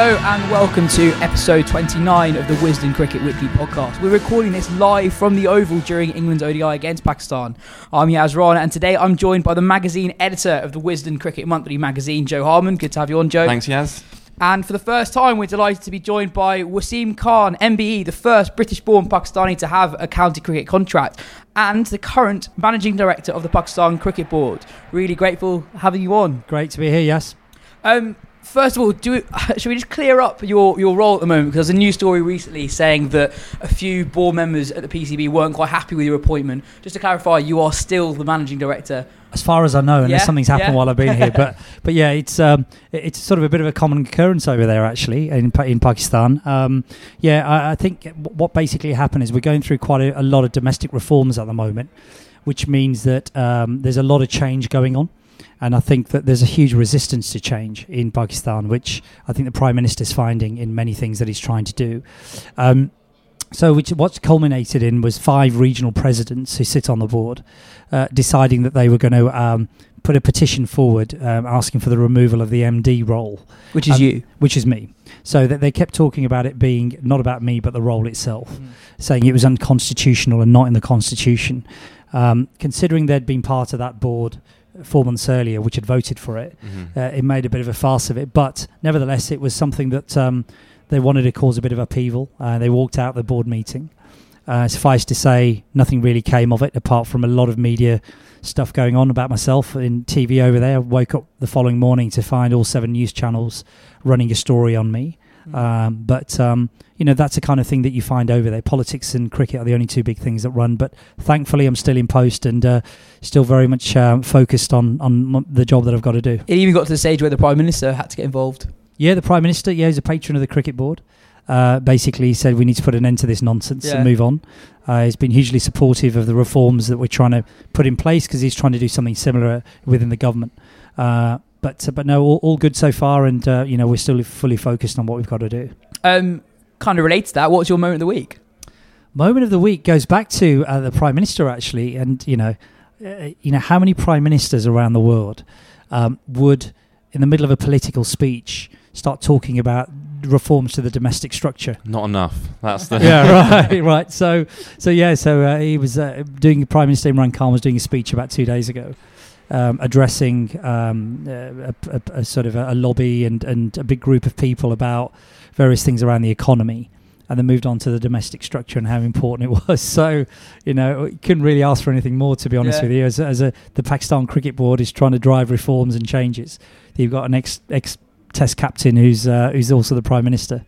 Hello and welcome to episode 29 of the Wisden Cricket Weekly podcast. We're recording this live from the Oval during England's ODI against Pakistan. I'm Yas Rana and today I'm joined by the magazine editor of the Wisden Cricket Monthly magazine, Jo Harman. Good to have you on, Jo. Thanks, Yas. And for the first time, we're delighted to be joined by Wasim Khan, MBE, the first British born Pakistani to have a county cricket contract, and the current managing director of the Pakistan Cricket Board. Really grateful having you on. Great to be here, yes. Um, First of all, do should we just clear up your, your role at the moment? Because there's a news story recently saying that a few board members at the PCB weren't quite happy with your appointment. Just to clarify, you are still the managing director. As far as I know, unless Yeah, something's happened yeah. while I've been here, but but yeah, it's um, it's sort of a bit of a common occurrence over there actually in in Pakistan. Um, yeah, I, I think what basically happened is we're going through quite a, a lot of domestic reforms at the moment, which means that um, there's a lot of change going on. And I think that there's a huge resistance to change in Pakistan, which I think the Prime Minister is finding in many things that he's trying to do. Um, so, which what's culminated in was five regional presidents who sit on the board uh, deciding that they were going to um, put a petition forward um, asking for the removal of the MD role, Which is Um, you. which is me. So that they kept talking about it being not about me but the role itself, Mm. saying it was unconstitutional and not in the constitution. Um, considering they'd been part of that board four months earlier, which had voted for it, Mm-hmm. uh, it made a bit of a farce of it. But nevertheless, it was something that um, they wanted to cause a bit of upheaval. Uh, they walked out the board meeting. Uh, suffice to say, nothing really came of it apart from a lot of media stuff going on about myself in TV over there. I woke up the following morning to find all seven news channels running a story on me. Um, but um, you know that's the kind of thing that you find over there. Politics and cricket are the only two big things that run. But thankfully, I'm still in post and uh, still very much um, focused on on the job that I've got to do. It even got to the stage where the Prime Minister had to get involved. Yeah, the Prime Minister, yeah, he's a patron of the cricket board. Uh, basically, he said we need to put an end to this nonsense Yeah. and move on. Uh, he's been hugely supportive of the reforms that we're trying to put in place because he's trying to do something similar within the government. Uh, but uh, but no, all, all good so far, and uh, you know we're still fully focused on what we've got to do. Um, kind of relates to that. What's your moment of the week? Moment of the week goes back to uh, the prime minister actually, and you know, uh, you know how many prime ministers around the world um, would, in the middle of a political speech, start talking about reforms to the domestic structure. Not enough. That's the yeah, right, right. So, so yeah, so uh, he was uh, doing. Prime Minister Imran Khan was doing a speech about two days ago, um, addressing um, uh, a, a, a sort of a, a lobby and and a big group of people about various things around the economy. And then moved on to the domestic structure and how important it was. So, you know, couldn't really ask for anything more, to be honest Yeah. with you. As, as a, the Pakistan Cricket Board is trying to drive reforms and changes, you've got an ex ex Test captain who's uh, who's also the Prime Minister.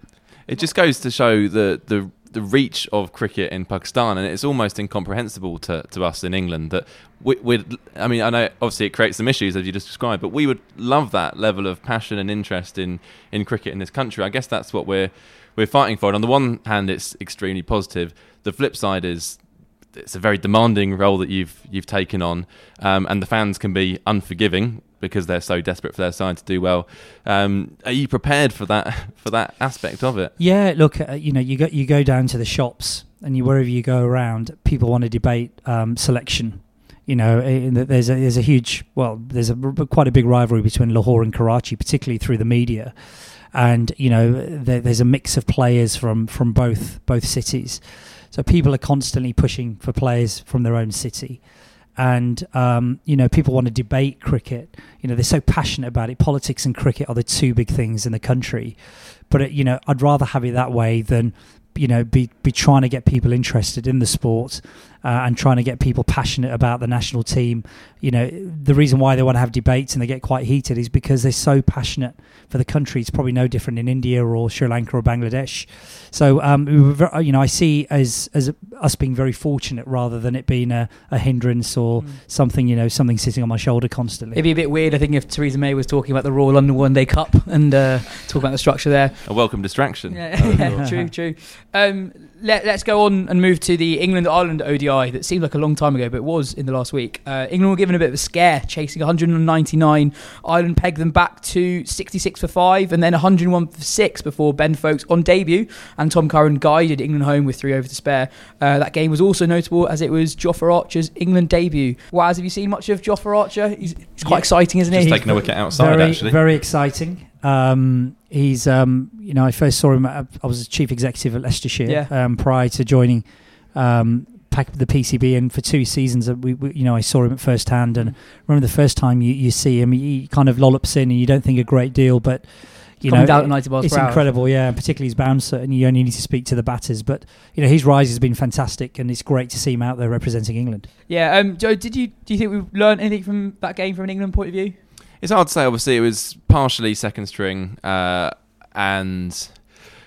It just goes to show the the the reach of cricket in Pakistan, and it's almost incomprehensible to, to us in England that we, would. I mean, I know obviously it creates some issues as you just described, but we would love that level of passion and interest in, in cricket in this country. I guess that's what we're we're fighting for. And on the one hand, it's extremely positive. The flip side is it's a very demanding role that you've you've taken on, um, and the fans can be unforgiving because they're so desperate for their side to do well. Um, are you prepared for that for that aspect of it? Yeah, look, uh, you know, you go you go down to the shops and you wherever you go around, people want to debate um, selection. You know, there's a there's a huge well, there's a quite a big rivalry between Lahore and Karachi, particularly through the media, and you know, there, there's a mix of players from from both both cities. So people are constantly pushing for players from their own city and um, you know people want to debate cricket. You know they're so passionate about it. Politics and cricket are the two big things in the country, but it, you know I'd rather have it that way than you know be be trying to get people interested in the sport uh, and trying to get people passionate about the national team. You know, the reason why they want to have debates and they get quite heated is because they're so passionate for the country. It's probably no different in India or Sri Lanka or Bangladesh. So, um, you know, I see as as us being very fortunate rather than it being a, a hindrance or mm. something, you know, something sitting on my shoulder constantly. It'd be a bit weird, I think, if Theresa May was talking about the Royal London One Day Cup and uh, talking about the structure there. A welcome distraction. Yeah, yeah true, true. Um, let, us go on and move to the England Ireland ODI that seemed like a long time ago, but it was in the last week. Uh, England were given a bit of a scare, chasing 199. Ireland pegged them back to 66 for 5 and then 101 for 6 before Ben Foakes on debut and Tom Curran guided England home with three over to spare. Uh, that game was also notable as it was Jofra Archer's England debut. Waz, have you seen much of Jofra Archer? He's, he's quite yeah. exciting, isn't Just he? taking a wicket outside, very, actually. Very exciting. Um, he's, um, you know, I first saw him. I was chief executive at Leicestershire yeah. um, prior to joining um, the PCB, and for two seasons, uh, we, we, you know, I saw him at first hand. And remember the first time you, you see him, he kind of lollops in, and you don't think a great deal, but you know, down at it's incredible, yeah. And particularly his bouncer, and you only need to speak to the batters. But you know, his rise has been fantastic, and it's great to see him out there representing England. Yeah, um, Jo, did you do you think we've learned anything from that game from an England point of view? It's hard to say. Obviously, it was partially second string, uh, and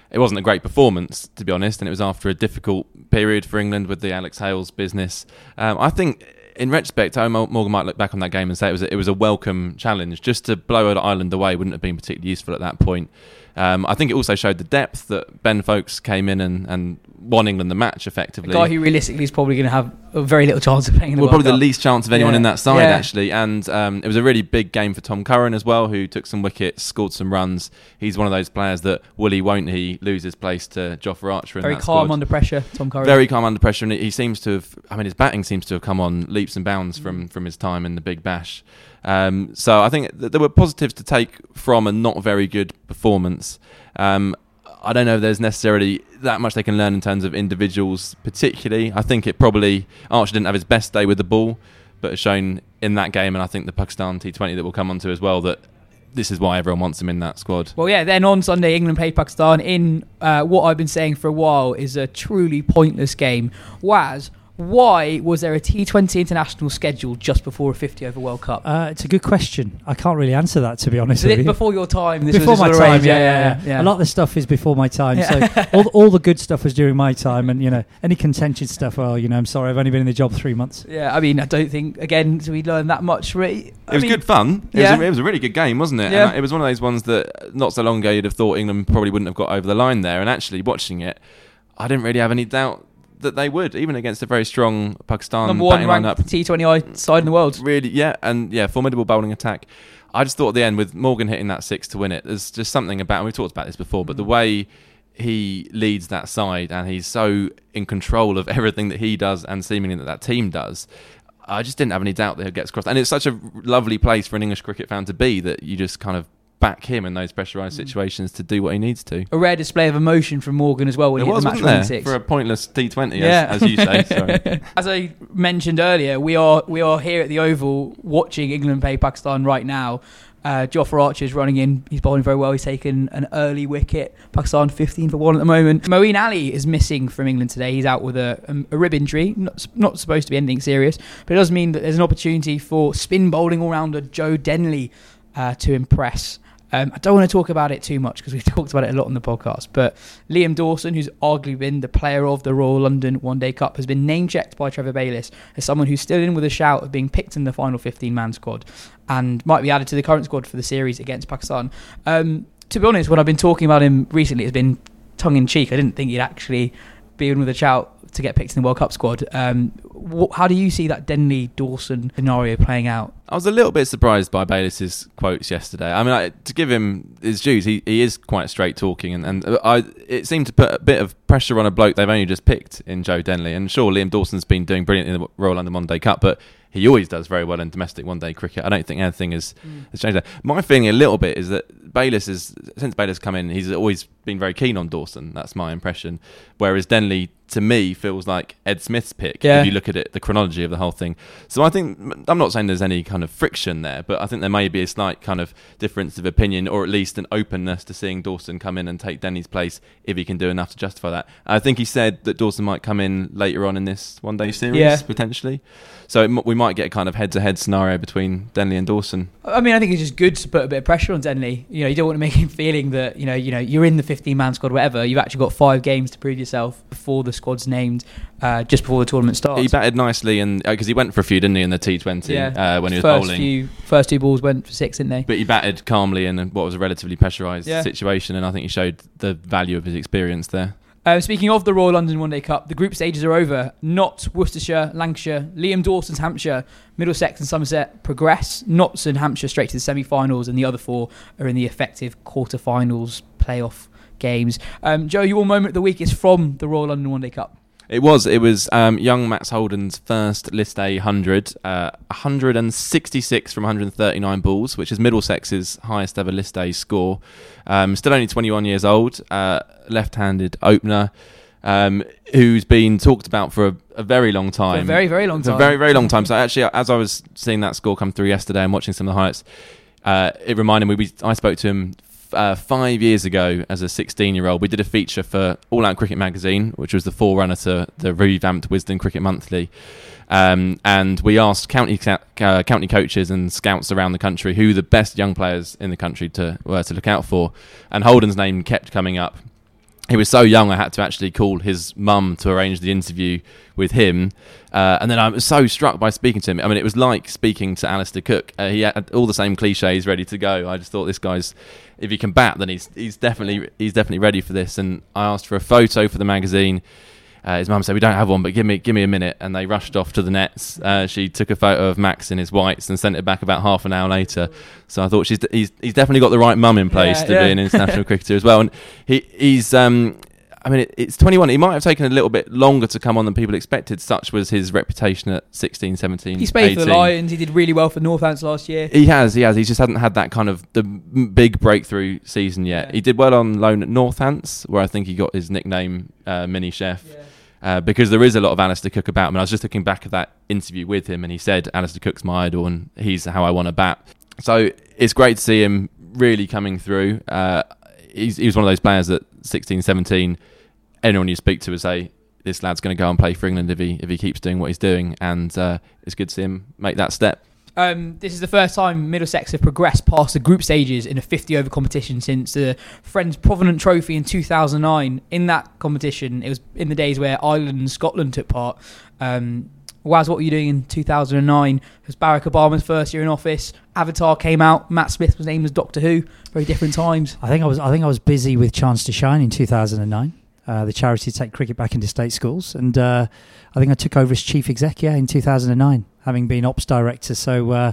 it wasn't a great performance, to be honest. And it was after a difficult period for England with the Alex Hales business. Um, I think, in retrospect, Morgan might look back on that game and say it was a, it was a welcome challenge. Just to blow Ireland away wouldn't have been particularly useful at that point. Um, I think it also showed the depth that Ben Foakes came in and, and won England the match effectively. A guy who realistically is probably going to have very little chance of playing in the well, World probably Cup. the least chance of anyone yeah. in that side yeah. actually. And um, it was a really big game for Tom Curran as well, who took some wickets, scored some runs. He's one of those players that will he, won't he, lose his place to Jofra Archer. Very calm squad. under pressure, Tom Curran. Very calm under pressure, and he seems to have. I mean, his batting seems to have come on leaps and bounds mm. from from his time in the Big Bash. Um, so I think th- there were positives to take from a not very good performance. Um, I don't know if there's necessarily that much they can learn in terms of individuals, particularly. I think it probably Archer didn't have his best day with the ball, but has shown in that game, and I think the Pakistan T20 that we'll come on to as well that this is why everyone wants him in that squad. Well, yeah. Then on Sunday, England played Pakistan in uh, what I've been saying for a while is a truly pointless game. Waz, why was there a T20 international scheduled just before a 50 over World Cup? Uh, it's a good question. I can't really answer that to be honest. With you. Before your time, before my time, yeah, yeah, yeah, yeah, A lot of the stuff is before my time. Yeah. So all, all the good stuff was during my time, and you know any contentious stuff. Well, you know, I'm sorry, I've only been in the job three months. Yeah, I mean, I don't think again we learned that much. Really, it was mean, good fun. It, yeah. was a, it was a really good game, wasn't it? Yeah. And it was one of those ones that not so long ago you'd have thought England probably wouldn't have got over the line there, and actually watching it, I didn't really have any doubt that they would, even against a very strong Pakistan number one ranked T20I side in the world. Really, yeah, and yeah, formidable bowling attack. I just thought at the end with Morgan hitting that six to win it, there's just something about. And we talked about this before, but the mm. way he leads that side and he's so in control of everything that he does and seemingly that that team does. I just didn't have any doubt that he gets crossed, And it's such a lovely place for an English cricket fan to be that you just kind of back him in those pressurised mm. situations to do what he needs to. A rare display of emotion from Morgan as well when it he was, hit the match there, for a pointless T20, yeah. as, as you say. as I mentioned earlier, we are we are here at the Oval watching England play Pakistan right now. Uh, Archer is running in. He's bowling very well. He's taken an early wicket. Pakistan 15 for one at the moment. Moeen Ali is missing from England today. He's out with a, a, a rib injury. Not, not supposed to be anything serious, but it does mean that there's an opportunity for spin bowling all rounder Joe Denley uh, to impress. Um, I don't want to talk about it too much because we've talked about it a lot on the podcast. But Liam Dawson, who's arguably been the player of the Royal London One Day Cup, has been name checked by Trevor Bayliss as someone who's still in with a shout of being picked in the final 15 man squad and might be added to the current squad for the series against Pakistan. Um, to be honest, when I've been talking about him recently, it's been tongue in cheek. I didn't think he'd actually be in with a shout to get picked in the World Cup squad. Um, wh- how do you see that Denley Dawson scenario playing out? I was a little bit surprised by Bayliss's quotes yesterday. I mean, I, to give him his dues, he, he is quite straight talking, and, and I, it seemed to put a bit of pressure on a bloke they've only just picked in Joe Denley. And sure, Liam Dawson's been doing brilliant in the Royal London One Day Cup, but he always does very well in domestic one day cricket. I don't think anything has, mm. has changed there. My feeling a little bit is that Bayliss is since Bayliss come in, he's always been very keen on Dawson. That's my impression. Whereas Denley, to me, feels like Ed Smith's pick. Yeah. If you look at it, the chronology of the whole thing. So I think I'm not saying there's any kind of friction there, but I think there may be a slight kind of difference of opinion, or at least an openness to seeing Dawson come in and take Denley's place if he can do enough to justify that. I think he said that Dawson might come in later on in this one day series yeah. potentially. So it, we might get a kind of head-to-head scenario between Denley and Dawson. I mean, I think it's just good to put a bit of pressure on Denley. You know, you don't want to make him feeling that you know, you know, you're in the 15-man squad, whatever. You've actually got five games to prove yourself before the squad's named, uh, just before the tournament starts. He batted nicely, and because uh, he went for a few, didn't he, in the T20 yeah. uh, when he was first bowling. Few, first two balls went for six, didn't they? But he batted calmly in what was a relatively pressurised yeah. situation, and I think he showed the value of his experience there. Uh, speaking of the Royal London One Day Cup, the group stages are over. Not Worcestershire, Lancashire, Liam Dawson's Hampshire, Middlesex and Somerset progress. Notts and Hampshire straight to the semi-finals, and the other four are in the effective quarter-finals playoff games. Um, Jo, your moment of the week is from the Royal London One Day Cup. It was. It was um, young Max Holden's first List A 100, uh, 166 from 139 balls, which is Middlesex's highest ever List A score. Um, still only 21 years old, uh, left-handed opener. Um, who's been talked about for a, a, very long time. For a very, very long time. For a very, very long time. So actually, as I was seeing that score come through yesterday and watching some of the highlights, uh, it reminded me. We, I spoke to him uh, five years ago as a 16 year old, we did a feature for All Out Cricket magazine, which was the forerunner to the revamped Wisden Cricket Monthly. Um, and we asked county uh, county coaches and scouts around the country who the best young players in the country to were to look out for. And Holden's name kept coming up he was so young, I had to actually call his mum to arrange the interview with him. Uh, and then I was so struck by speaking to him. I mean, it was like speaking to Alastair Cook. Uh, he had all the same cliches ready to go. I just thought this guy's, if he can bat, then he's he's definitely he's definitely ready for this. And I asked for a photo for the magazine. Uh, his mum said, "We don't have one, but give me give me a minute." And they rushed off to the nets. Uh, she took a photo of Max in his whites and sent it back about half an hour later. So I thought she's he's he's definitely got the right mum in place yeah, to yeah. be an international cricketer as well. And he he's um, I mean, it, it's 21. He might have taken a little bit longer to come on than people expected. Such was his reputation at 16, 17. He's played 18. for the Lions. He did really well for Northants last year. He has, he has. He just hadn't had that kind of the big breakthrough season yet. Yeah. He did well on loan at Northants, where I think he got his nickname uh, Mini Chef. Yeah. Uh, because there is a lot of Alastair Cook about him. And I was just looking back at that interview with him, and he said Alastair Cook's my idol, and he's how I want to bat. So it's great to see him really coming through. Uh, he's, he was one of those players that 16, 17 anyone you speak to would say this lad's going to go and play for England if he if he keeps doing what he's doing, and uh, it's good to see him make that step. Um, this is the first time Middlesex have progressed past the group stages in a 50 over competition since the Friends Provident Trophy in 2009. In that competition, it was in the days where Ireland and Scotland took part. Um, Waz, what were you doing in 2009? It was Barack Obama's first year in office. Avatar came out. Matt Smith was named as Doctor Who. Very different times. I think I was. I think I was busy with Chance to Shine in 2009 uh, the charity to take cricket back into state schools. And uh, I think I took over as chief exec, yeah, in 2009, having been ops director. So, uh,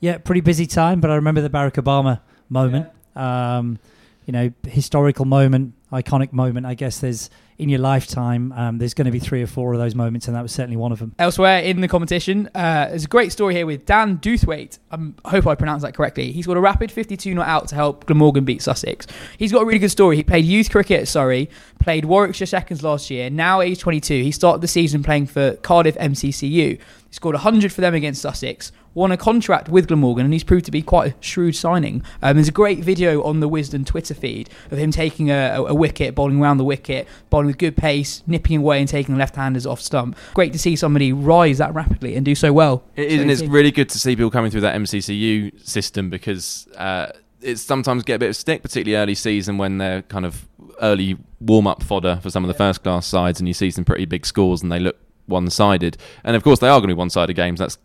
yeah, pretty busy time. But I remember the Barack Obama moment. Yeah. Um, you know, historical moment, iconic moment. I guess there's in your lifetime, um, there's going to be three or four of those moments, and that was certainly one of them. Elsewhere in the competition, uh, there's a great story here with Dan Douthwaite. Um, I hope I pronounced that correctly. He's got a rapid 52 not out to help Glamorgan beat Sussex. He's got a really good story. He played youth cricket at Surrey, played Warwickshire seconds last year. Now age 22, he started the season playing for Cardiff MCCU. He scored 100 for them against Sussex, won a contract with Glamorgan, and he's proved to be quite a shrewd signing. Um, there's a great video on the Wisden Twitter feed of him taking a, a, a, wicket, bowling around the wicket, bowling with good pace, nipping away and taking left-handers off stump. Great to see somebody rise that rapidly and do so well. It is, and it's really good to see people coming through that MCCU system because. Uh, it's sometimes get a bit of stick, particularly early season when they're kind of early warm up fodder for some of the first class sides, and you see some pretty big scores and they look one sided. And of course, they are going to be one sided games. That's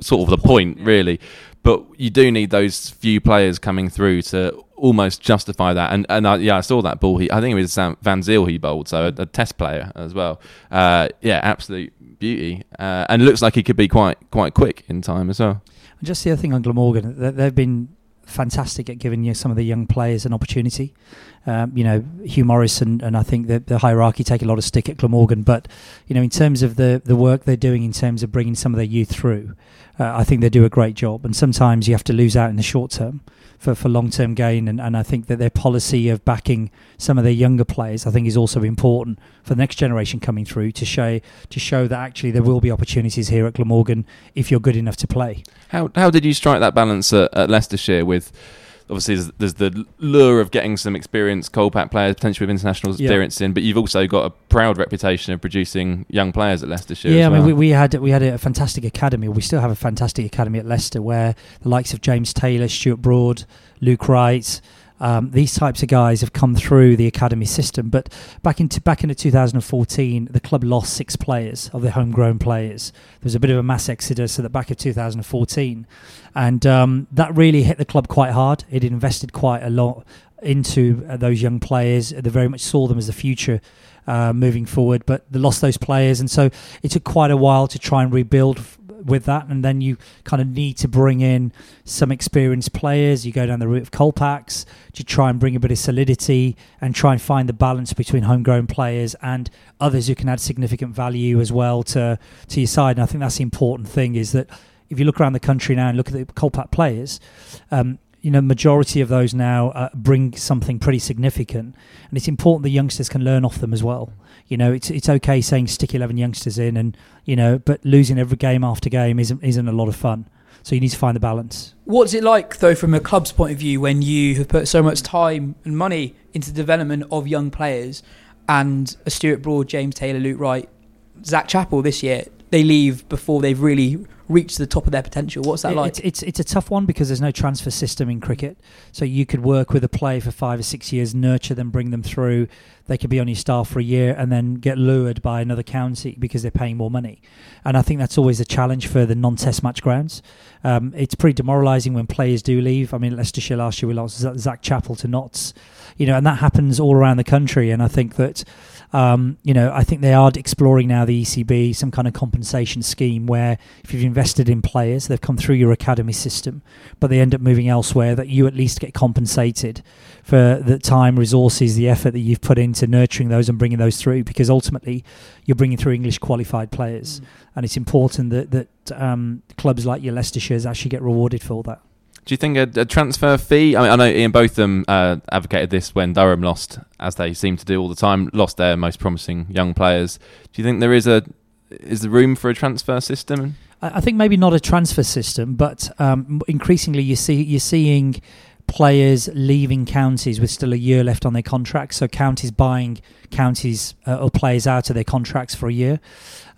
sort of the point, really. But you do need those few players coming through to almost justify that. And and I, yeah, I saw that ball. He, I think it was Van Zyl he bowled, so a, a test player as well. Uh, yeah, absolute beauty, uh, and looks like he could be quite quite quick in time as well. And Just the other thing on Glamorgan, they've been fantastic at giving you some of the young players an opportunity. Um, you know, Hugh Morris and, and I think that the hierarchy take a lot of stick at Glamorgan, but you know, in terms of the the work they're doing in terms of bringing some of their youth through, uh, I think they do a great job. And sometimes you have to lose out in the short term for, for long term gain. And, and I think that their policy of backing some of their younger players, I think, is also important for the next generation coming through to show to show that actually there will be opportunities here at Glamorgan if you're good enough to play. How how did you strike that balance at, at Leicestershire with? Obviously there's, there's, the lure of getting some experienced Kolpak players, potentially with international experience yeah. in, but you've also got a proud reputation of producing young players at Leicestershire. Yeah, I well. mean, we, we, had we had a fantastic academy. We still have a fantastic academy at Leicester, where the likes of James Taylor, Stuart Broad, Luke Wright. Um, these types of guys have come through the academy system, but back into back into 2014, the club lost six players of their homegrown players. There was a bit of a mass exodus at the back of 2014, and um, that really hit the club quite hard. It invested quite a lot into uh, those young players. They very much saw them as the future uh, moving forward, but they lost those players, and so it took quite a while to try and rebuild with that, and then you kind of need to bring in some experienced players. You go down the route of Kolpaks to try and bring a bit of solidity and try and find the balance between homegrown players and others who can add significant value as well to to your side. And I think that's the important thing is that if you look around the country now and look at the Kolpak players, um, you know, majority of those now uh, bring something pretty significant, and it's important the youngsters can learn off them as well. You know, it's it's okay saying stick eleven youngsters in, and you know, but losing every game after game isn't isn't a lot of fun. So you need to find the balance. What's it like though, from a club's point of view, when you have put so much time and money into the development of young players, and a Stuart Broad, James Taylor, Luke Wright, Zak Chappell this year, they leave before they've really reach the top of their potential. What's that like? It's, it's, it's a tough one because there's no transfer system in cricket. So you could work with a player for five or six years, nurture them, bring them through. They could be on your staff for a year and then get lured by another county because they're paying more money. And I think that's always a challenge for the non-test match grounds. Um, it's pretty demoralising when players do leave. I mean, Leicestershire last year we lost Zak Chappell to Notts, you know, and that happens all around the country. And I think that um, you know, I think they are exploring now the ECB some kind of compensation scheme where if you've invested in players, they've come through your academy system, but they end up moving elsewhere, that you at least get compensated for the time, resources, the effort that you've put into nurturing those and bringing those through. Because ultimately, you're bringing through English qualified players, mm. and it's important that that um, clubs like your Leicestershire's actually get rewarded for that. Do you think a, a, transfer fee? I mean, I know Ian Botham uh, advocated this when Durham lost, as they seem to do all the time, lost their most promising young players. Do you think there is a is there room for a transfer system? I think maybe not a transfer system, but um, increasingly you see you're seeing players leaving counties with still a year left on their contracts. So counties buying counties uh, or players out of their contracts for a year.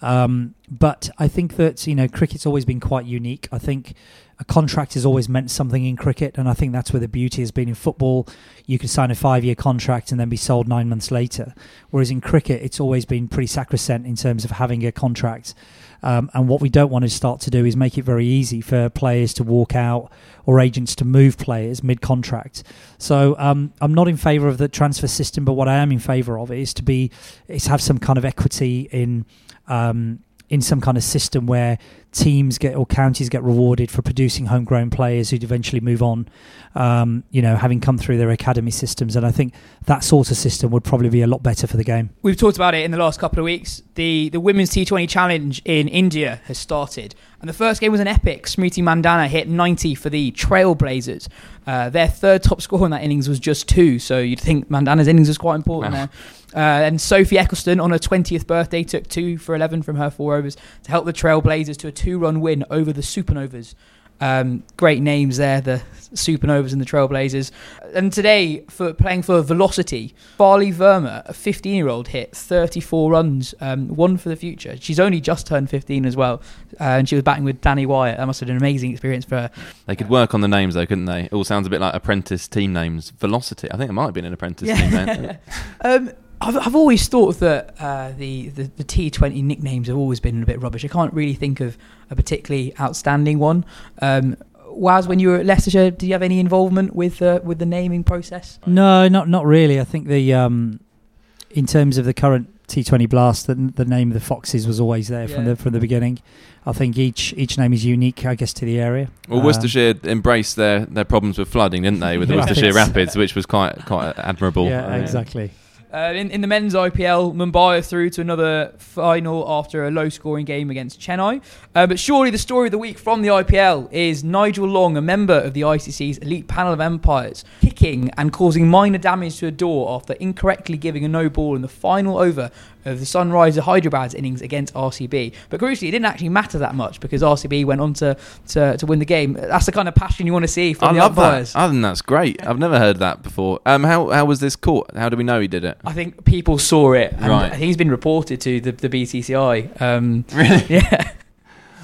Um, but I think that you know cricket's always been quite unique. I think a contract has always meant something in cricket, and I think that's where the beauty has been in football. You can sign a five-year contract and then be sold nine months later, whereas in cricket, it's always been pretty sacrosanct in terms of having a contract. Um, and what we don't want to start to do is make it very easy for players to walk out or agents to move players mid-contract. So um, I'm not in favour of the transfer system, but what I am in favour of is to be is have some kind of equity in. Um, in some kind of system where teams get or counties get rewarded for producing homegrown players who'd eventually move on, um, you know, having come through their academy systems. And I think that sort of system would probably be a lot better for the game. We've talked about it in the last couple of weeks. The the women's T20 challenge in India has started. And the first game was an epic. Smriti Mandhana hit 90 for the Trailblazers. Uh, their third top score in that innings was just two, so you'd think Mandhana's innings was quite important wow. there. Uh, and Sophie Ecclestone on her 20th birthday took two for 11 from her four overs to help the Trailblazers to a two run win over the Supernovas. Um, great names there, the Supernovas and the Trailblazers. And today, for playing for Velocity, Shafali Verma, a 15 year old, hit 34 runs, um, one for the future. She's only just turned 15 as well, uh, and she was batting with Danni Wyatt. That must have been an amazing experience for her. They could work on the names though, couldn't they? It all sounds a bit like apprentice team names. Velocity. I think it might have been an apprentice team name. um, I've, I've always thought that uh, the, the, the T20 nicknames have always been a bit rubbish. I can't really think of a particularly outstanding one. Um, Waz, when you were at Leicestershire, did you have any involvement with uh, with the naming process? No, not not really. I think the um, in terms of the current T20 Blast, the, the name of the Foxes was always there from the from the beginning. I think each each name is unique, I guess, to the area. Well, Um, Worcestershire embraced their, their problems with flooding, didn't they, with the Rapids. Worcestershire Rapids, which was quite quite admirable. Yeah, Uh, exactly. Uh, in, in the men's IPL, Mumbai are through to another final after a low scoring game against Chennai. Uh, but surely the story of the week from the IPL is Nigel Long, a member of the ICC's elite panel of umpires, kicking and causing minor damage to a door after incorrectly giving a no ball in the final over of the Sunriser Hyderabad's innings against RCB. But crucially, it didn't actually matter that much because RCB went on to, to, to win the game. That's the kind of passion you want to see from I the love umpires. that. I think that's great. I've never heard that before. Um, how how was this caught? How do we know he did it? I think people saw it, and Right. he's been reported to the, the BCCI. Um, Really? yeah,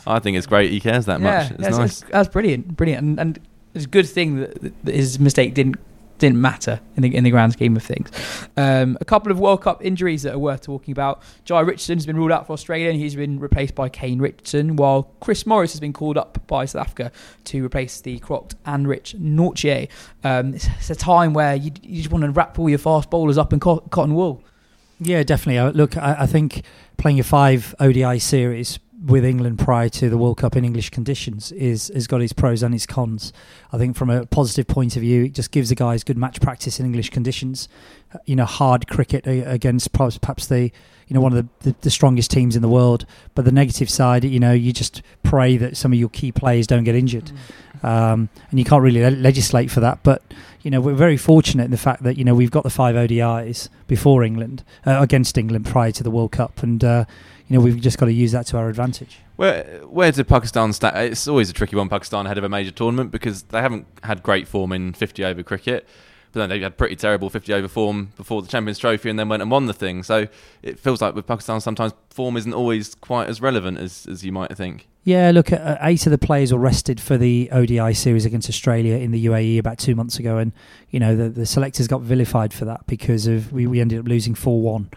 I think it's great he cares that yeah, much. It's that's, nice. that's, that's brilliant, brilliant, and, and it's a good thing that, that his mistake didn't didn't matter in the in the grand scheme of things. Um, a couple of World Cup injuries that are worth talking about. Jhye Richardson has been ruled out for Australia, and he's been replaced by Kane Richardson, while Chris Morris has been called up by South Africa to replace the crocked Anrich Nortje. Um, it's, it's a time where you, you just want to wrap all your fast bowlers up in co- cotton wool. Yeah, definitely. Uh, Look, I, I think playing a five ODI series with England prior to the World Cup in English conditions is has got its pros and its cons. I think from a positive point of view, it just gives the guys good match practice in English conditions. Uh, You know, hard cricket uh, against perhaps the you know one of the, the, the strongest teams in the world. But the negative side, you know, you just pray that some of your key players don't get injured um, and you can't really le- legislate for that. But you know, we're very fortunate in the fact that you know we've got the five ODIs before England uh, against England prior to the World Cup, and uh, you know we've just got to use that to our advantage. Where where did Pakistan stand? It's always a tricky one. Pakistan ahead of a major tournament because they haven't had great form in 50 over cricket, but then they had pretty terrible 50 over form before the Champions Trophy and then went and won the thing. So it feels like with Pakistan sometimes form isn't always quite as relevant as, as you might think. Yeah, look, uh, eight of the players were rested for the ODI series against Australia in the UAE about two months ago, and you know the, the selectors got vilified for that because of we, we ended up losing four one.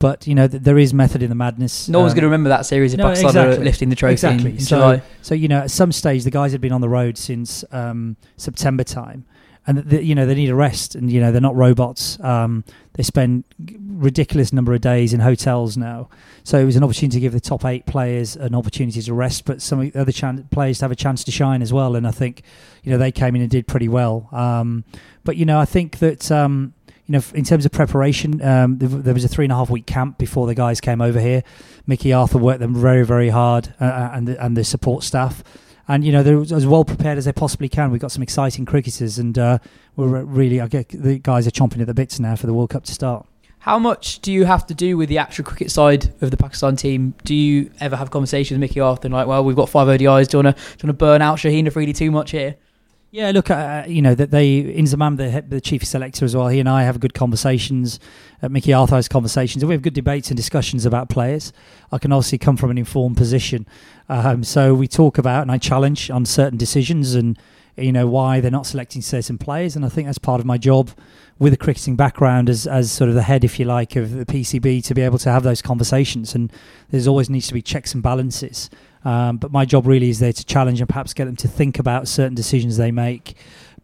But you know th- there is method in the madness. No one's Um, going to remember that series if no, Pakistan are exactly. lifting the trophy Exactly. in, in So- July. So you know, at some stage, the guys had been on the road since um, September time, and th you know they need a rest, and you know they're not robots. Um, they spend ridiculous number of days in hotels now, so it was an opportunity to give the top eight players an opportunity to rest, but some of the other chan- players to have a chance to shine as well. And I think you know they came in and did pretty well. Um, but you know, I think that. Um, you know, in terms of preparation, um, there, there was a three and a half week camp before the guys came over here. Mickey Arthur worked them very, very hard, uh, uh, and the, and the support staff. And you know they're as well prepared as they possibly can. We've got some exciting cricketers, and uh, we're really. I get the guys are chomping at the bits now for the World Cup to start. How much do you have to do with the actual cricket side of the Pakistan team? Do you ever have conversations with Mickey Arthur and like, well, we've got five ODIs. Do you want to burn out Shaheen Afridi too much here? Yeah, look, uh, you know that they Inzamam, the, the chief selector as well. He and I have good conversations. Uh, Mickey Arthur has conversations, we have good debates and discussions about players. I can obviously come from an informed position, um, so we talk about and I challenge on certain decisions and you know why they're not selecting certain players. And I think that's part of my job with a cricketing background as as sort of the head, if you like, of the PCB to be able to have those conversations. And there's always needs to be checks and balances. Um, but my job really is there to challenge and perhaps get them to think about certain decisions they make.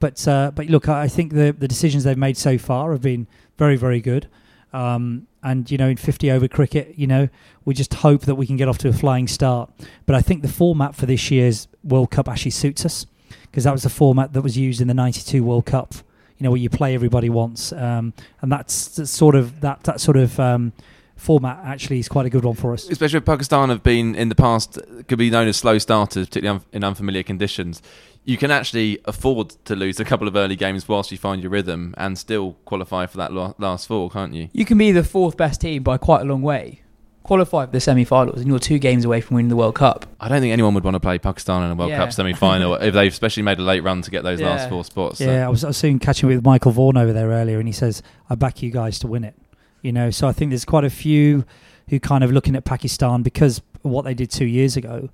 But uh, but look, I think the the decisions they've made so far have been very very good. Um, and you know, in 50 over cricket, you know, we just hope that we can get off to a flying start. But I think the format for this year's World Cup actually suits us because that was the format that was used in the 92 World Cup. You know, where you play everybody once, um, and that's sort of that that sort of um, format actually is quite a good one for us. Especially if Pakistan have been in the past could be known as slow starters, particularly in unfamiliar conditions. You can actually afford to lose a couple of early games whilst you find your rhythm and still qualify for that last four, can't you? You can be the fourth best team by quite a long way. qualify for the semi-finals, and you're two games away from winning the World Cup. I don't think anyone would want to play Pakistan in a World Yeah. Cup semi-final if they've especially made a late run to get those Yeah. last four spots. So- Yeah, I was, I was seeing catching with Michael Vaughan over there earlier, and he says, "I back you guys to win it." You know, so I think there's quite a few who kind of looking at Pakistan because of what they did two years ago.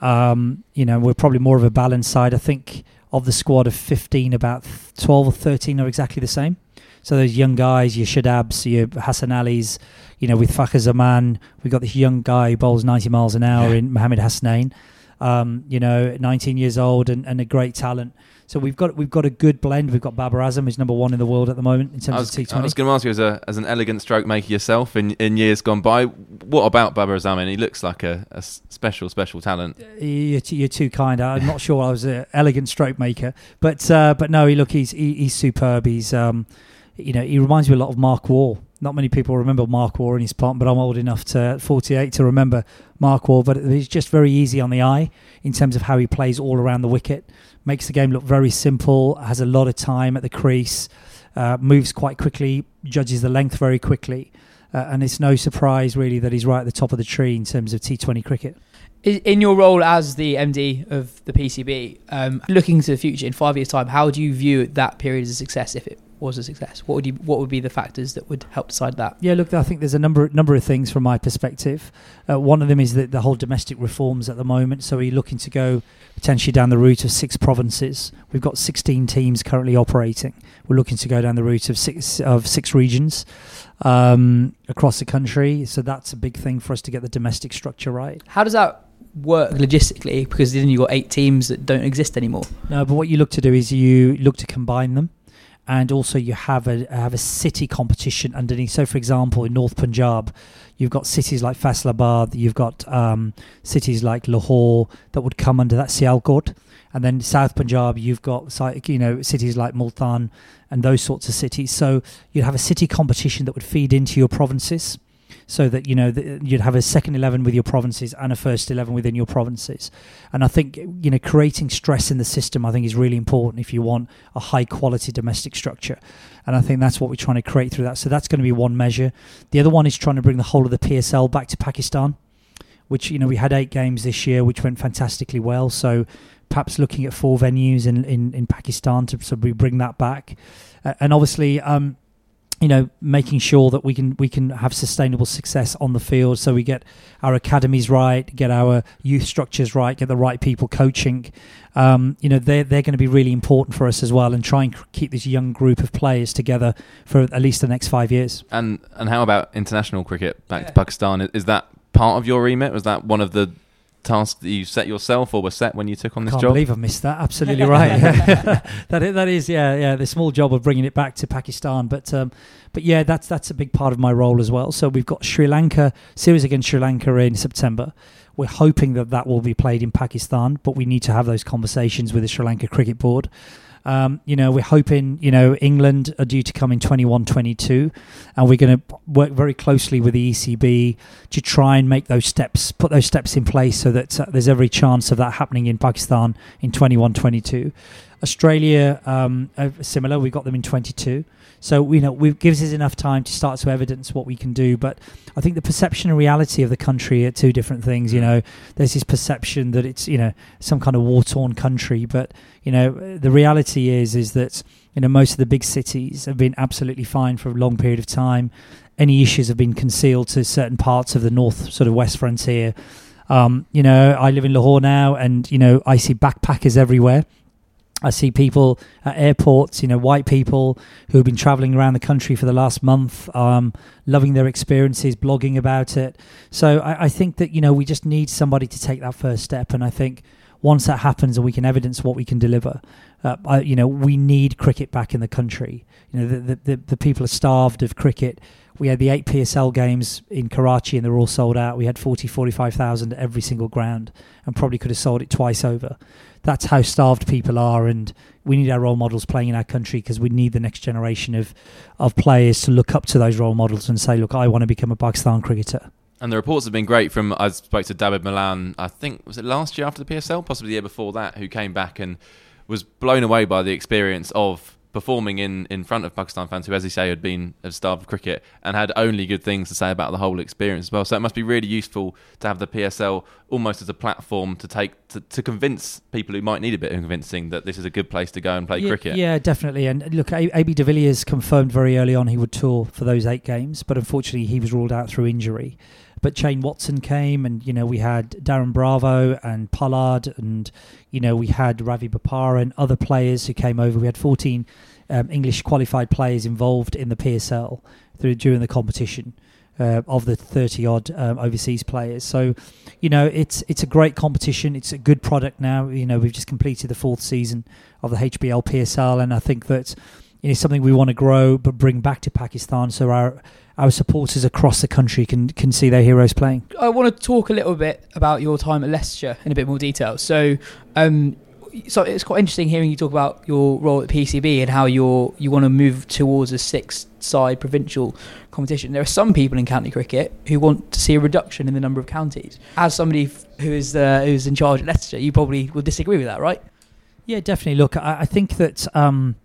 Um, you know, we're probably more of a balanced side. I think of the squad of 15, about 12 or 13 are exactly the same. So those young guys, your Shadabs, your Hasan Ali's, you know, with Fakhar Zaman, we've got this young guy who bowls 90 miles an hour in Mohammed Hasnain. Um, you know, 19 years old and, and a great talent. So we've got we've got a good blend. We've got Babar Azam, who's number one in the world at the moment in terms was, of T20. I was going to ask you as a as an elegant stroke maker yourself in, in years gone by. What about Babar Azam? He looks like a, a special special talent. You're too, you're too kind. I'm not sure I was an elegant stroke maker, but uh, but no, he look he's he, he's superb. He's um, you know he reminds me a lot of Mark Waugh. Not many people remember Mark Waugh in his part, but I'm old enough to 48 to remember Mark Waugh. But he's just very easy on the eye in terms of how he plays all around the wicket. Makes the game look very simple. Has a lot of time at the crease. Uh, moves quite quickly. Judges the length very quickly. Uh, and it's no surprise really that he's right at the top of the tree in terms of T20 cricket. In your role as the MD of the PCB, um, looking to the future in five years' time, how do you view that period as a success? If it was a success, what would you what would be the factors that would help decide that? Yeah, look, I think there's a number number of things from my perspective. Uh, one of them is that the whole domestic reforms at the moment. So we're looking to go potentially down the route of six provinces. We've got 16 teams currently operating. We're looking to go down the route of six of six regions um, across the country. So that's a big thing for us to get the domestic structure right. How does that work logistically? Because then you've got eight teams that don't exist anymore. No, but what you look to do is you look to combine them, and also you have a have a city competition underneath. So, for example, in North Punjab, you've got cities like Faisalabad, you've got um, cities like Lahore that would come under that Sialkot, and then South Punjab, you've got you know cities like Multan and those sorts of cities. So you'd have a city competition that would feed into your provinces. So that you know you'd have a second eleven with your provinces and a first eleven within your provinces, and I think you know creating stress in the system I think is really important if you want a high quality domestic structure, and I think that's what we're trying to create through that. So that's going to be one measure. The other one is trying to bring the whole of the PSL back to Pakistan, which you know we had eight games this year, which went fantastically well. So perhaps looking at four venues in in, in Pakistan to so we bring that back, uh, and obviously. Um, you know, making sure that we can we can have sustainable success on the field, so we get our academies right, get our youth structures right, get the right people coaching. Um, you know, they're they're going to be really important for us as well, and try and keep this young group of players together for at least the next five years. And and how about international cricket back to Pakistan? Is- Is that part of your remit? Was that one of the tasks that you set yourself or were set when you took on this Can't job? I believe I missed that. Absolutely right. that is, that is yeah yeah the small job of bringing it back to Pakistan, but um, but yeah that's that's a big part of my role as well. So we've got Sri Lanka series against Sri Lanka in September. We're hoping that that will be played in Pakistan, but we need to have those conversations with the Sri Lanka Cricket Board. Um, you know, we're hoping, you know, England are due to come in 21 22, and we're going to work very closely with the ECB to try and make those steps, put those steps in place so that uh, there's every chance of that happening in Pakistan in 21 22. Australia, um, uh, similar, we got them in 22. So, you know, it gives us enough time to start to evidence what we can do. But I think the perception and reality of the country are two different things. You know, there's this perception that it's, you know, some kind of war torn country. But, you know, the reality is, is that, you know, most of the big cities have been absolutely fine for a long period of time. Any issues have been concealed to certain parts of the north, sort of west frontier. Um, you know, I live in Lahore now, and you know, I see backpackers everywhere. I see people at airports, you know, white people who have been traveling around the country for the last month, um, loving their experiences, blogging about it. So I, I think that, you know, we just need somebody to take that first step. And I think once that happens and we can evidence what we can deliver, uh, I, you know, we need cricket back in the country. You know, the, the, the, the people are starved of cricket. We had the eight PSL games in Karachi and they're all sold out. We had 40, 45,000 at every single ground and probably could have sold it twice over. That's how starved people are, and we need our role models playing in our country because we need the next generation of, of players to look up to those role models and say, look, I want to become a Pakistan cricketer. And the reports have been great from I spoke to David Malan, I think was it last year after the PSL, possibly the year before that, who came back and was blown away by the experience of performing in, in front of Pakistan fans who, as you say, had been have starved of cricket and had only good things to say about the whole experience as well. So it must be really useful to have the PSL almost as a platform to take to, to convince people who might need a bit of convincing that this is a good place to go and play yeah, cricket. Yeah, definitely. And look, AB de Villiers confirmed very early on he would tour for those eight games, but unfortunately he was ruled out through injury. But Shane Watson came, and you know we had Darren Bravo and Pollard, and you know we had Ravi Bopara and other players who came over. We had 14 um, English qualified players involved in the PSL through during the competition. Uh, of the 30 odd um, overseas players. So, you know, it's it's a great competition. It's a good product now. You know, we've just completed the fourth season of the HBL PSL, and I think that it is something we want to grow but bring back to Pakistan so our our supporters across the country can can see their heroes playing. I want to talk a little bit about your time at Leicester in a bit more detail. So, um, so it's quite interesting hearing you talk about your role at PCB and how you're you want to move towards a six-side provincial competition. There are some people in county cricket who want to see a reduction in the number of counties. As somebody who is uh, who's in charge at Leicester, you probably will disagree with that, right? Yeah, definitely. Look, I, I think that um,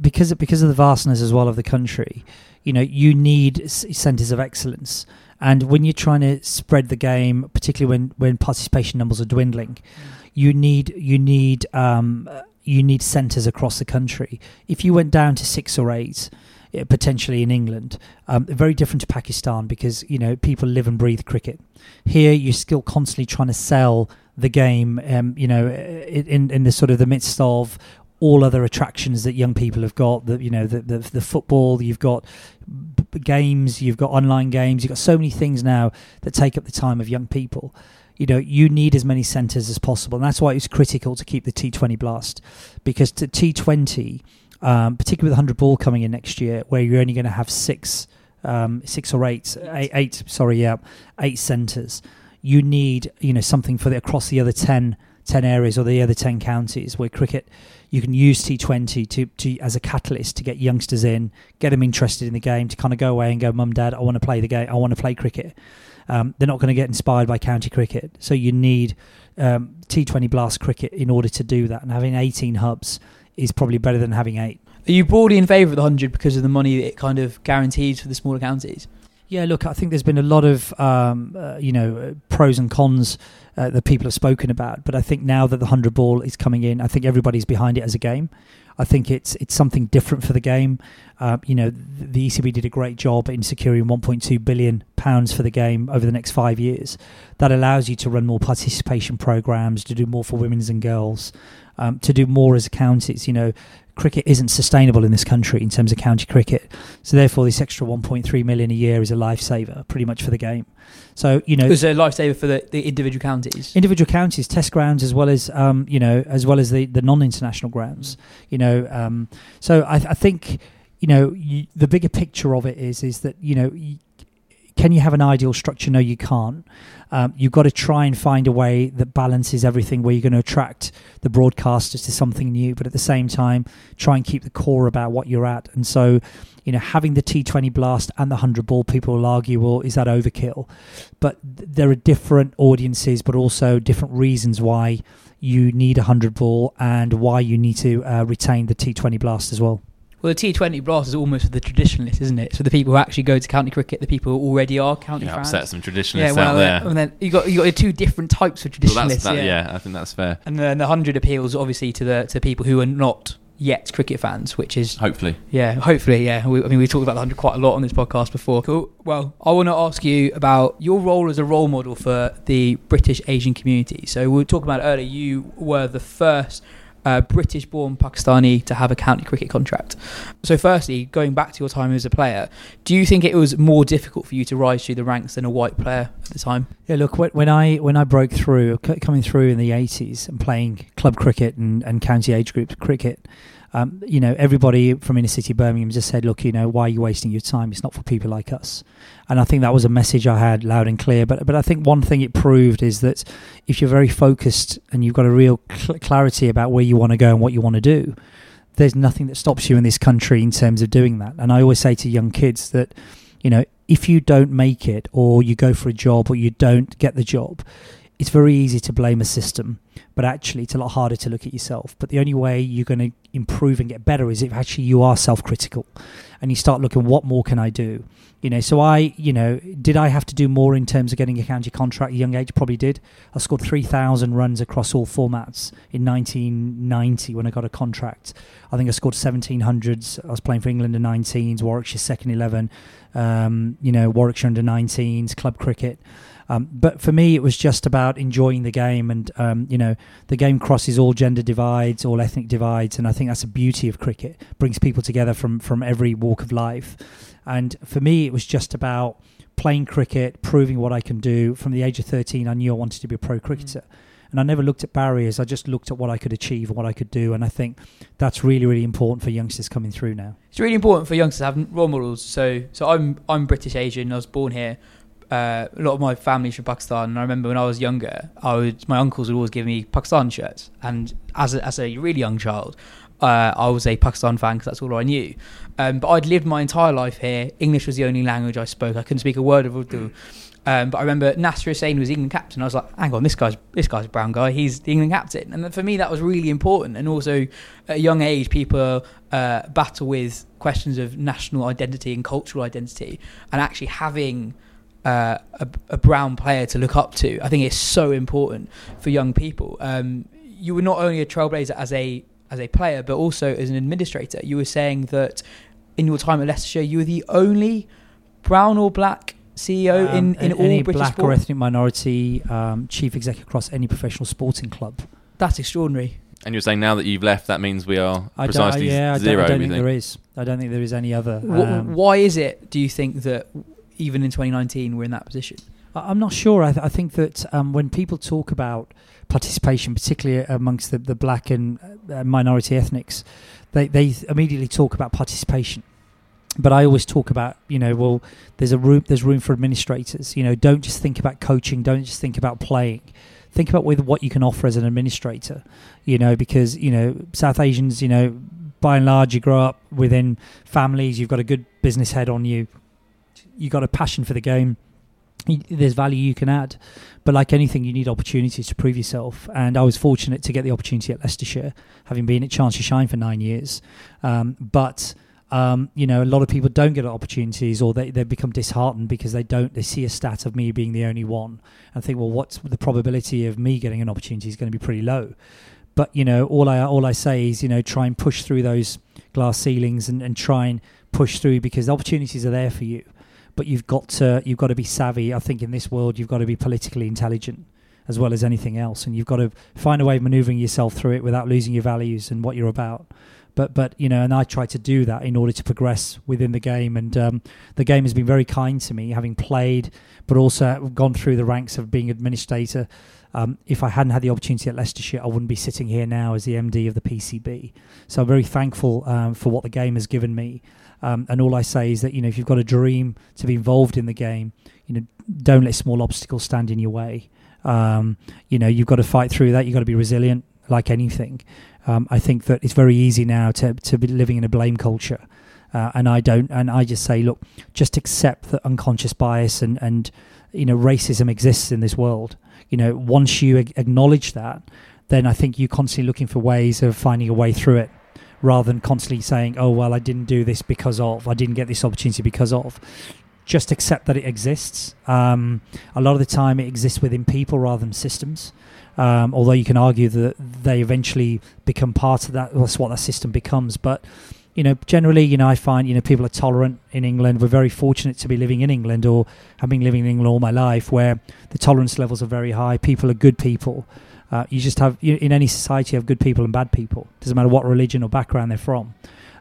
because because of the vastness as well of the country, you know, you need centres of excellence. And when you're trying to spread the game, particularly when, when participation numbers are dwindling, mm. you need you need um, you need centres across the country. If you went down to six or eight, eh, potentially in England, um, very different to Pakistan because you know people live and breathe cricket. Here, you're still constantly trying to sell the game. Um, you know, eh, in in the sort of the midst of all other attractions that young people have got. The you know the the, the football. You've got b- games. You've got online games. You've got so many things now that take up the time of young people. You know, you need as many centres as possible, and that's why it's critical to keep the T20 blast because the T20, um, particularly with the hundred ball coming in next year, where you're only going to have six, um, six or eight, eight, eight, sorry, yeah, eight centres. You need you know something for the across the other 10, 10 areas or the other ten counties where cricket you can use T20 to, to as a catalyst to get youngsters in, get them interested in the game, to kind of go away and go, Mum, Dad, I want to play the game, I want to play cricket. Um, they're not going to get inspired by county cricket, so you need um, T20 Blast cricket in order to do that. And having 18 hubs is probably better than having eight. Are you broadly in favour of the 100 because of the money it kind of guarantees for the smaller counties? Yeah, look, I think there's been a lot of um, uh, you know pros and cons uh, that people have spoken about, but I think now that the hundred ball is coming in, I think everybody's behind it as a game. I think it's it's something different for the game. Uh, you know, the ECB did a great job in securing 1.2 billion pounds for the game over the next five years. That allows you to run more participation programs, to do more for women's and girls, um, to do more as counties. You know, cricket isn't sustainable in this country in terms of county cricket. So therefore, this extra 1.3 million a year is a lifesaver, pretty much for the game. So you know, it's a lifesaver for the, the individual counties, individual counties, test grounds, as well as um, you know, as well as the, the non-international grounds. You know, um, so I, I, think you know you, the bigger picture of it is is that you know. can you have an ideal structure? No, you can't. Um, you've got to try and find a way that balances everything where you're going to attract the broadcasters to something new, but at the same time, try and keep the core about what you're at. And so, you know, having the T20 blast and the 100 ball, people will argue, well, is that overkill? But th- there are different audiences, but also different reasons why you need a 100 ball and why you need to uh, retain the T20 blast as well. Well, the T20 blast is almost for the traditionalists, isn't it? So the people who actually go to county cricket, the people who already are county yeah, fans. upset some traditionalists yeah, well, out there. And then you got you got two different types of traditionalists. Well, that, yeah. yeah. I think that's fair. And then the hundred appeals obviously to the to people who are not yet cricket fans, which is hopefully, yeah, hopefully, yeah. We, I mean, we talked about the hundred quite a lot on this podcast before. Cool. Well, I want to ask you about your role as a role model for the British Asian community. So we were talking about earlier. You were the first uh, British born Pakistani to have a county cricket contract. So, firstly, going back to your time as a player, do you think it was more difficult for you to rise through the ranks than a white player at the time? Yeah, look, when I when I broke through, coming through in the 80s and playing club cricket and, and county age group cricket, um, you know, everybody from inner city Birmingham just said, look, you know, why are you wasting your time? It's not for people like us. And I think that was a message I had loud and clear. But but I think one thing it proved is that if you're very focused and you've got a real cl- clarity about where you want to go and what you want to do, there's nothing that stops you in this country in terms of doing that. And I always say to young kids that, you know, if you don't make it or you go for a job or you don't get the job, it's very easy to blame a system, but actually it's a lot harder to look at yourself. But the only way you're going to improve and get better is if actually you are self-critical, and you start looking, what more can I do? You know, so I, you know, did I have to do more in terms of getting a county contract at a young age? Probably did. I scored 3,000 runs across all formats in 1990 when I got a contract. I think I scored 1,700s. I was playing for England under 19s, Warwickshire second 11, um, you know, Warwickshire under 19s, club cricket. Um, but for me, it was just about enjoying the game, and um, you know, the game crosses all gender divides, all ethnic divides, and I think that's the beauty of cricket. brings people together from from every walk of life, and for me, it was just about playing cricket, proving what I can do. From the age of thirteen, I knew I wanted to be a pro cricketer. Mm. And I never looked at barriers. I just looked at what I could achieve and what I could do. And I think that's really, really important for youngsters coming through now. It's really important for youngsters to have role models. So, so I'm I'm British Asian. I was born here uh, a lot of my family's from Pakistan, and I remember when I was younger, I would my uncles would always give me Pakistan shirts, and as a, as a really young child, uh, I was a Pakistan fan because that's all I knew. Um, but I'd lived my entire life here. English was the only language I spoke. I couldn't speak a word of Urdu. Um, but I remember Nasser Hussain was England captain. I was like, hang on, this guy's this guy's a brown guy. He's the England captain, and for me that was really important. And also, at a young age, people uh, battle with questions of national identity and cultural identity, and actually having uh, a, a, brown player to look up to. I think it's so important for young people. Um, you were not only a trailblazer as a as a player, but also as an administrator. You were saying that in your time at Leicestershire, you were the only brown or black CEO um, in, in all any British black sport? or ethnic minority um, chief executive across any professional sporting club. That's extraordinary. And you're saying now that you've left, that means we are I precisely yeah, zero. I don't, I don't think there is. I don't think there is any other. Um, why is it? Do you think that even in 2019 we're in that position? I'm not sure. I, th- I think that um, when people talk about participation, particularly amongst the, the black and uh, minority ethnics, they, they immediately talk about participation. But I always talk about, you know, well, there's a room, there's room for administrators. You know, don't just think about coaching, don't just think about playing. Think about with what you can offer as an administrator. You know, because you know South Asians, you know, by and large, you grow up within families. You've got a good business head on you you got a passion for the game there's value you can add. But like anything, you need opportunities to prove yourself. And I was fortunate to get the opportunity at Leicestershire, having been at Chance to Shine for nine years. Um, but um, you know, a lot of people don't get opportunities, or they, they become disheartened because they don't. They see a stat of me being the only one, and think, well, what's the probability of me getting an opportunity is going to be pretty low. But you know, all I all I say is, you know, try and push through those glass ceilings and, and try and push through because the opportunities are there for you but you've got to you've got to be savvy. I think in this world you've got to be politically intelligent as well as anything else, and you've got to find a way of manoeuvring yourself through it without losing your values and what you're about. But but you know, and I try to do that in order to progress within the game, and um, the game has been very kind to me, having played, but also gone through the ranks of being administrator. Um, if I hadn't had the opportunity at Leicestershire, I wouldn't be sitting here now as the MD of the PCB. So I'm very thankful um, for what the game has given me. Um, and all I say is that you know if you've got a dream to be involved in the game, you know don't let small obstacles stand in your way. Um, you know you've got to fight through that. You've got to be resilient, like anything. Um, I think that it's very easy now to to be living in a blame culture, uh, and I don't. And I just say, look, just accept that unconscious bias and and you know racism exists in this world. You know once you acknowledge that, then I think you're constantly looking for ways of finding a way through it rather than constantly saying, oh, well, I didn't do this because of, I didn't get this opportunity because of. Just accept that it exists. Um, a lot of the time, it exists within people rather than systems. Um, although you can argue that they eventually become part of that, that's what that system becomes. But you know, generally, you know, I find you know people are tolerant in England. We're very fortunate to be living in England, or have been living in England all my life, where the tolerance levels are very high. People are good people, uh, you just have you, in any society you have good people and bad people. Doesn't matter what religion or background they're from.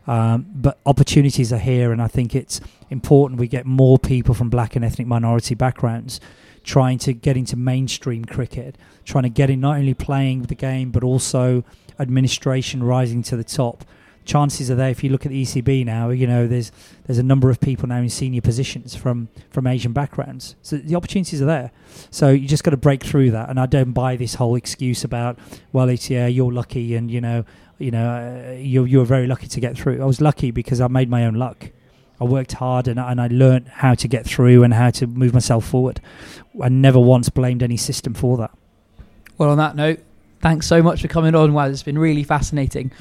Um, but opportunities are here, and I think it's important we get more people from black and ethnic minority backgrounds trying to get into mainstream cricket, trying to get in not only playing the game but also administration rising to the top chances are there if you look at the ECB now. You know, there's there's a number of people now in senior positions from from Asian backgrounds. So the opportunities are there. So you just got to break through that. And I don't buy this whole excuse about well, it's yeah, you're lucky, and you know, you know, uh, you you were very lucky to get through. I was lucky because I made my own luck. I worked hard and, and I learned how to get through and how to move myself forward. I never once blamed any system for that. Well, on that note, thanks so much for coming on. Wow, it's been really fascinating.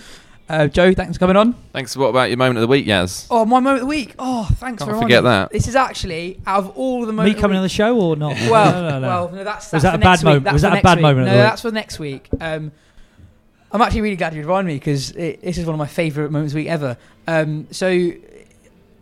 Uh, Jo, thanks for coming on. Thanks. What about your moment of the week, Yas? Oh, my moment of the week. Oh, thanks Can't for forget reminding me. that. This is actually out of all the moments. Me moments. coming on the show or not? Well, no, no, no. well, no, that's, Was that for a bad next week. moment? That's Was for that a next bad week. moment of No, the week? that's for next week. Um, I'm actually really glad you reminded me because this is one of my favourite moments of the week ever. Um, so,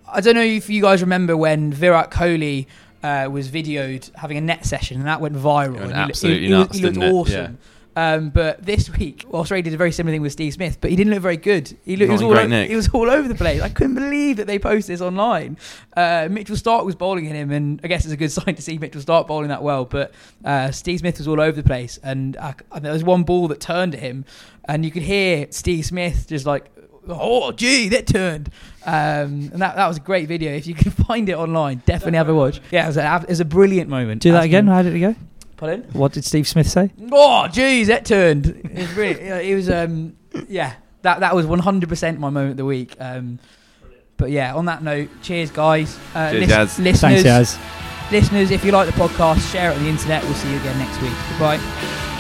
I don't know if you guys remember when Virat Kohli uh, was videoed having a net session and that went viral. It went and he, absolutely he, he, nuts, he looked didn't it? awesome. Um, but this week, Australia did a very similar thing with Steve Smith, but he didn't look very good. He, looked, he, was all great o- nick. he was all over the place. I couldn't believe that they posted this online. Uh, Mitchell Starc was bowling at him, and I guess it's a good sign to see Mitchell Starc bowling that well. But uh, Steve Smith was all over the place, and I, and there was one ball that turned at him, and you could hear Steve Smith just like, "Oh, gee, that turned." Um, and that, that was a great video. If you can find it online, definitely have a watch. Yeah, it was a, it was a brilliant moment. Do that That's again. How did it go? Pardon? What did Steve Smith say? Oh, jeez, that turned. It was really, it was, um, yeah, that that was 100% my moment of the week. Um, but yeah, on that note, cheers, guys. Uh, Cheers, Jazz. Listeners, Thanks, Yas. listeners, if you like the podcast, share it on the internet. We'll see you again next week. Goodbye.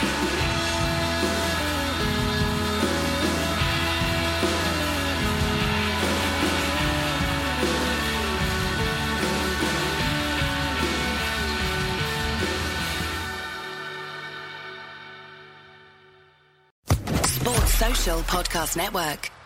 Podcast Network.